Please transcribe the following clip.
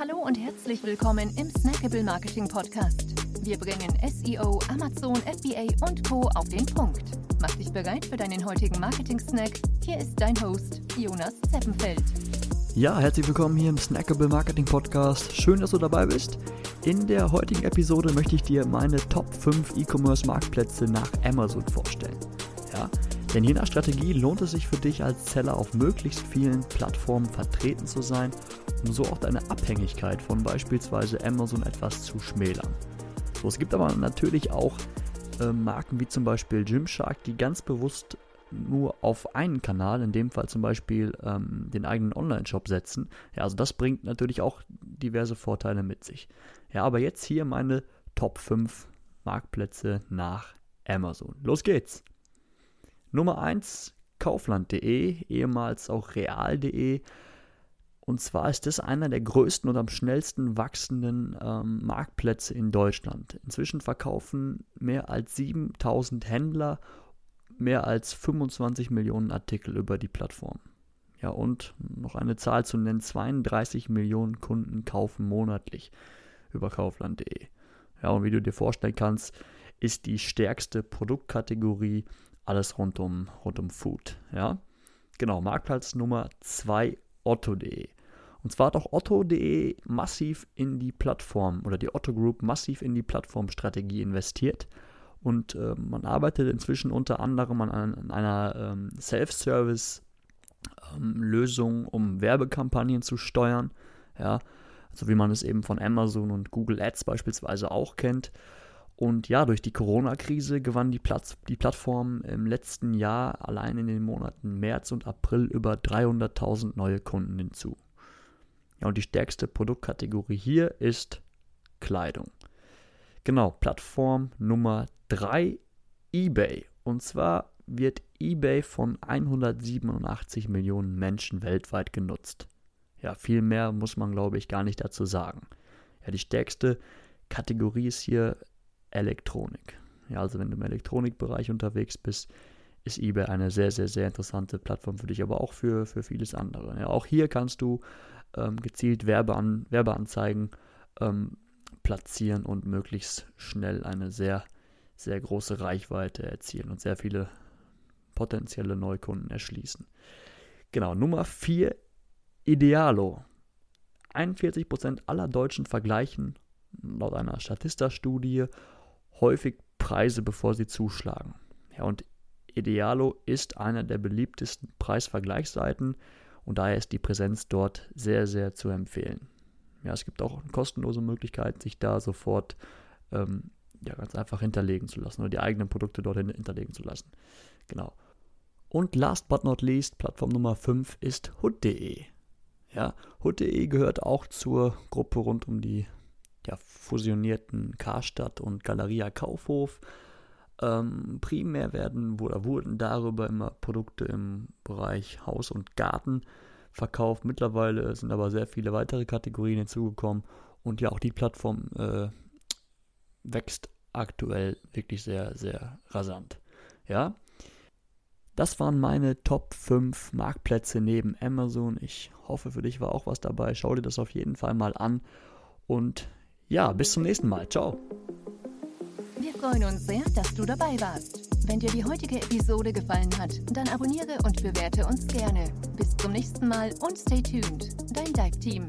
Hallo und herzlich willkommen im Snackable Marketing Podcast. Wir bringen SEO, Amazon, FBA und Co. auf den Punkt. Mach dich bereit für deinen heutigen Marketing-Snack. Hier ist dein Host, Jonas Zeppenfeld. Ja, herzlich willkommen hier im Snackable Marketing Podcast. Schön, dass du dabei bist. In der heutigen Episode möchte ich dir meine Top 5 E-Commerce Marktplätze nach Amazon vorstellen. Ja, denn je nach Strategie lohnt es sich für dich als Seller auf möglichst vielen Plattformen vertreten zu sein, um so auch deine Abhängigkeit von beispielsweise Amazon etwas zu schmälern. So, es gibt aber natürlich auch äh, Marken wie zum Beispiel Gymshark, die ganz bewusst nur auf einen Kanal, in dem Fall zum Beispiel ähm, den eigenen Online-Shop setzen. Ja, also das bringt natürlich auch diverse Vorteile mit sich. Ja, aber jetzt hier meine Top 5 Marktplätze nach Amazon. Los geht's! Nummer 1 kaufland.de, ehemals auch real.de. Und zwar ist das einer der größten und am schnellsten wachsenden ähm, Marktplätze in Deutschland. Inzwischen verkaufen mehr als 7000 Händler mehr als 25 Millionen Artikel über die Plattform. Ja, und noch eine Zahl zu nennen: 32 Millionen Kunden kaufen monatlich über kaufland.de. Ja, und wie du dir vorstellen kannst, ist die stärkste Produktkategorie alles rund um, rund um Food. Ja? Genau, Marktplatz Nummer 2 Otto.de. Und zwar hat auch Otto.de massiv in die Plattform oder die Otto Group massiv in die Plattformstrategie investiert. Und äh, man arbeitet inzwischen unter anderem an, an einer ähm, Self-Service-Lösung, ähm, um Werbekampagnen zu steuern. Ja, so wie man es eben von Amazon und Google Ads beispielsweise auch kennt. Und ja, durch die Corona-Krise gewann die, Platz, die Plattform im letzten Jahr allein in den Monaten März und April über 300.000 neue Kunden hinzu. Ja, und die stärkste Produktkategorie hier ist Kleidung. Genau, Plattform Nummer 3, eBay. Und zwar wird eBay von 187 Millionen Menschen weltweit genutzt. Ja, viel mehr muss man, glaube ich, gar nicht dazu sagen. Ja, die stärkste Kategorie ist hier Elektronik. Ja, also wenn du im Elektronikbereich unterwegs bist, ist eBay eine sehr, sehr, sehr interessante Plattform für dich, aber auch für, für vieles andere. Ja, auch hier kannst du ähm, gezielt Werbean Werbeanzeigen ähm, platzieren und möglichst schnell eine sehr, sehr große Reichweite erzielen und sehr viele potenzielle Neukunden erschließen. Genau, Nummer 4, Idealo. 41% aller Deutschen vergleichen laut einer Statista-Studie häufig Preise, bevor sie zuschlagen. Ja, und Idealo ist einer der beliebtesten Preisvergleichsseiten und daher ist die Präsenz dort sehr, sehr zu empfehlen. Ja, es gibt auch kostenlose Möglichkeit, sich da sofort ähm, ja, ganz einfach hinterlegen zu lassen oder die eigenen Produkte dort hinterlegen zu lassen. Genau. Und last but not least, Plattform Nummer 5 ist hood.de. Ja, hood.de gehört auch zur Gruppe rund um die ja, fusionierten Karstadt und Galeria Kaufhof. Ähm, primär werden oder wurden darüber immer Produkte im Bereich Haus und Garten verkauft. Mittlerweile sind aber sehr viele weitere Kategorien hinzugekommen und ja, auch die Plattform äh, wächst aktuell wirklich sehr, sehr rasant. Ja, das waren meine Top 5 Marktplätze neben Amazon. Ich hoffe, für dich war auch was dabei. Schau dir das auf jeden Fall mal an. Und ja, bis zum nächsten Mal. Ciao. Wir freuen uns sehr, dass du dabei warst. Wenn dir die heutige Episode gefallen hat, dann abonniere und bewerte uns gerne. Bis zum nächsten Mal und stay tuned. Dein Dive Team.